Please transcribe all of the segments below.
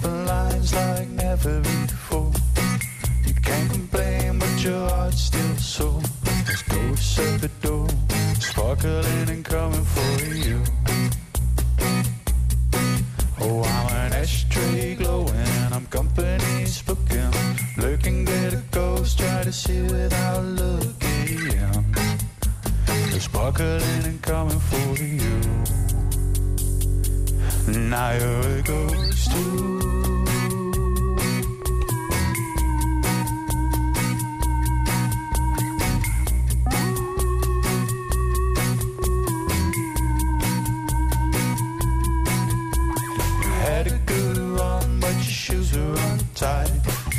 dropping lines like never before. You can't complain, but your heart's still sore. There's ghosts at the door, sparkling and coming for you. Oh, I'm an ashtray glowing, I'm company's booking. Looking at a ghost, try to see without looking at you There's ghosts at the door sparkling and coming for you Now I go to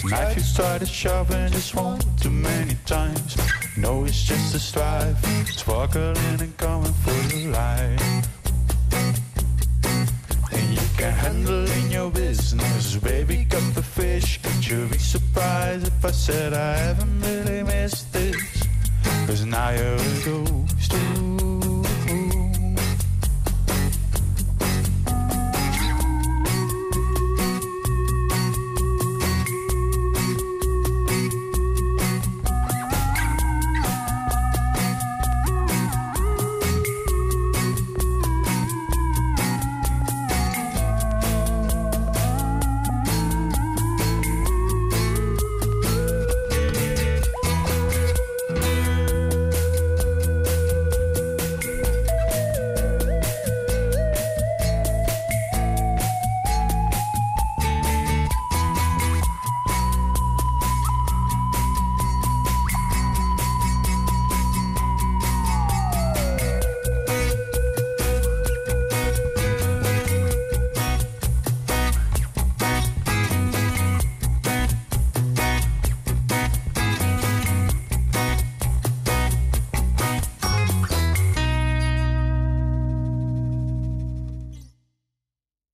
Knife you started sharpen just one too many times. No, it's just a strife, sparkling and coming for the light. And you can handle in your business, baby. Got the fish, could you be surprised if I said I haven't really missed this? Cause now you're a ghost too.